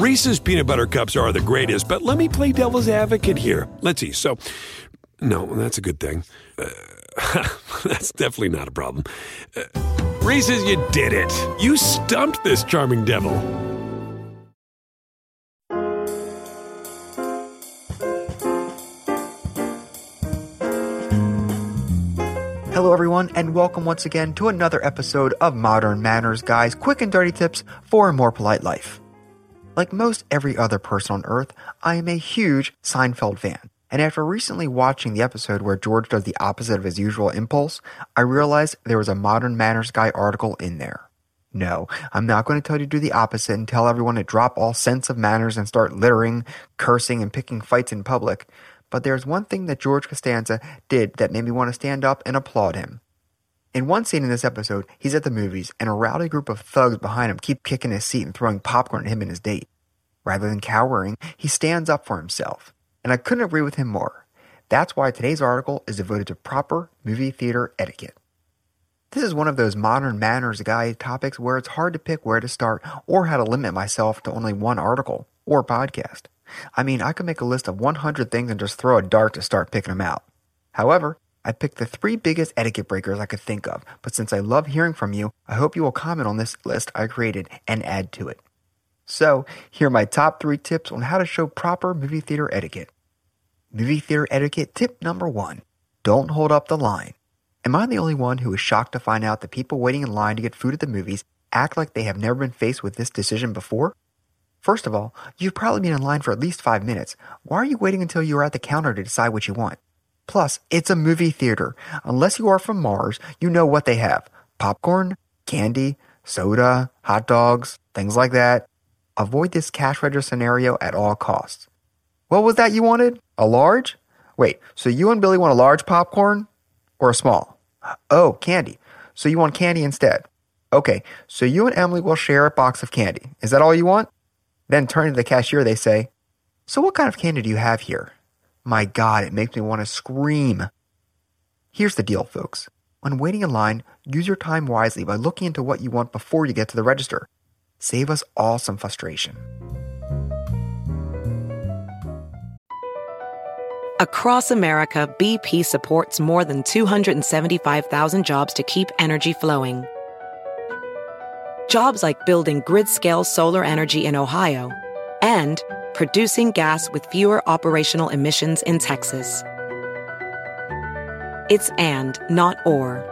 Reese's peanut butter cups are the greatest, but let me play devil's advocate here. Let's see. So, no, that's a good thing. Uh, that's definitely not a problem. Uh, Reese's, you did it. You stumped this charming devil. Hello, everyone, and welcome once again to another episode of Modern Manners Guys Quick and Dirty Tips for a More Polite Life. Like most every other person on earth, I am a huge Seinfeld fan. And after recently watching the episode where George does the opposite of his usual impulse, I realized there was a Modern Manners Guy article in there. No, I'm not going to tell you to do the opposite and tell everyone to drop all sense of manners and start littering, cursing, and picking fights in public. But there's one thing that George Costanza did that made me want to stand up and applaud him. In one scene in this episode, he's at the movies, and a rowdy group of thugs behind him keep kicking his seat and throwing popcorn at him and his date. Rather than cowering, he stands up for himself. And I couldn't agree with him more. That's why today's article is devoted to proper movie theater etiquette. This is one of those modern manners guide topics where it's hard to pick where to start or how to limit myself to only one article or podcast. I mean, I could make a list of 100 things and just throw a dart to start picking them out. However, I picked the three biggest etiquette breakers I could think of, but since I love hearing from you, I hope you will comment on this list I created and add to it. So, here are my top three tips on how to show proper movie theater etiquette. Movie theater etiquette tip number one don't hold up the line. Am I the only one who is shocked to find out that people waiting in line to get food at the movies act like they have never been faced with this decision before? First of all, you've probably been in line for at least five minutes. Why are you waiting until you are at the counter to decide what you want? Plus, it's a movie theater. Unless you are from Mars, you know what they have popcorn, candy, soda, hot dogs, things like that. Avoid this cash register scenario at all costs. What was that you wanted? A large? Wait, so you and Billy want a large popcorn or a small? Oh, candy. So you want candy instead. Okay, so you and Emily will share a box of candy. Is that all you want? Then turning to the cashier, they say, So what kind of candy do you have here? My God, it makes me want to scream. Here's the deal, folks. When waiting in line, use your time wisely by looking into what you want before you get to the register. Save us all some frustration. Across America, BP supports more than 275,000 jobs to keep energy flowing. Jobs like building grid scale solar energy in Ohio and producing gas with fewer operational emissions in Texas. It's and, not or.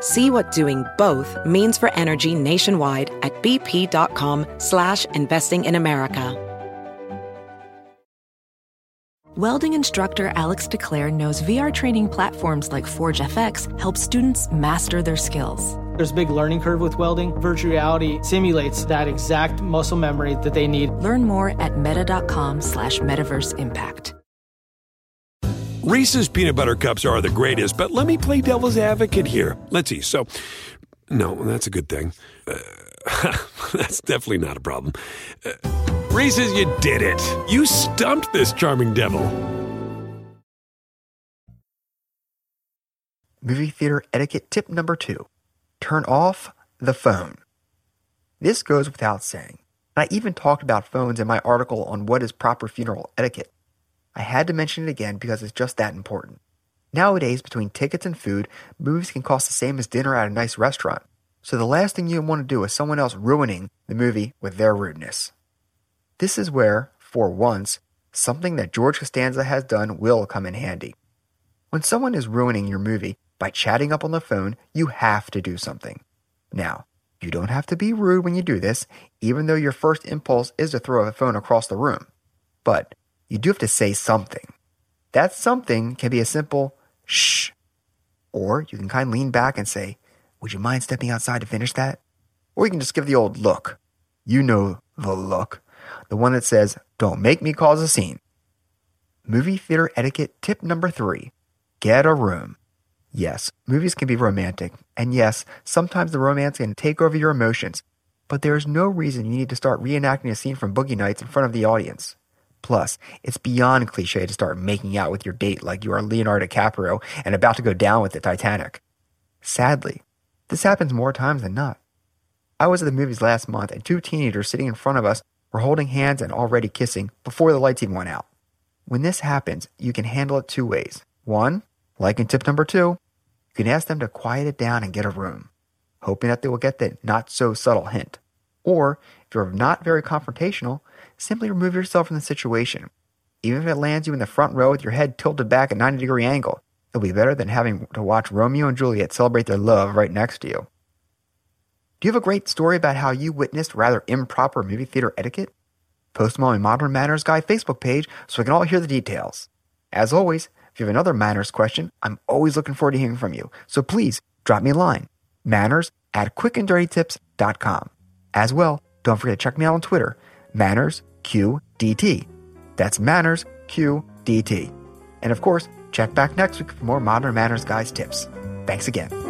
See what doing both means for energy nationwide at bp.com slash investing in America. Welding instructor Alex DeClaire knows VR training platforms like Forge FX help students master their skills. There's a big learning curve with welding. Virtual reality simulates that exact muscle memory that they need. Learn more at meta.com slash metaverse impact. Reese's peanut butter cups are the greatest, but let me play devil's advocate here. Let's see. So, no, that's a good thing. Uh, that's definitely not a problem. Uh, Reese's, you did it. You stumped this charming devil. Movie theater etiquette tip number two turn off the phone. This goes without saying. I even talked about phones in my article on what is proper funeral etiquette. I had to mention it again because it's just that important. Nowadays, between tickets and food, movies can cost the same as dinner at a nice restaurant. So the last thing you want to do is someone else ruining the movie with their rudeness. This is where, for once, something that George Costanza has done will come in handy. When someone is ruining your movie by chatting up on the phone, you have to do something. Now, you don't have to be rude when you do this, even though your first impulse is to throw a phone across the room. But you do have to say something. That something can be a simple shh. Or you can kind of lean back and say, Would you mind stepping outside to finish that? Or you can just give the old look. You know the look. The one that says, Don't make me cause a scene. Movie theater etiquette tip number three get a room. Yes, movies can be romantic, and yes, sometimes the romance can take over your emotions, but there is no reason you need to start reenacting a scene from Boogie Nights in front of the audience. Plus, it's beyond cliche to start making out with your date like you are Leonardo DiCaprio and about to go down with the Titanic. Sadly, this happens more times than not. I was at the movies last month, and two teenagers sitting in front of us were holding hands and already kissing before the lights even went out. When this happens, you can handle it two ways. One, like in tip number two, you can ask them to quiet it down and get a room, hoping that they will get the not so subtle hint. Or, if you're not very confrontational, simply remove yourself from the situation. Even if it lands you in the front row with your head tilted back at 90 degree angle, it'll be better than having to watch Romeo and Juliet celebrate their love right next to you. Do you have a great story about how you witnessed rather improper movie theater etiquette? Post them on my Modern Manners Guy Facebook page so we can all hear the details. As always, if you have another manners question, I'm always looking forward to hearing from you. So please drop me a line. Manners at quickanddirtytips.com. As well, don't forget to check me out on Twitter, MannersQDT. That's MannersQDT. And of course, check back next week for more Modern Manners Guys tips. Thanks again.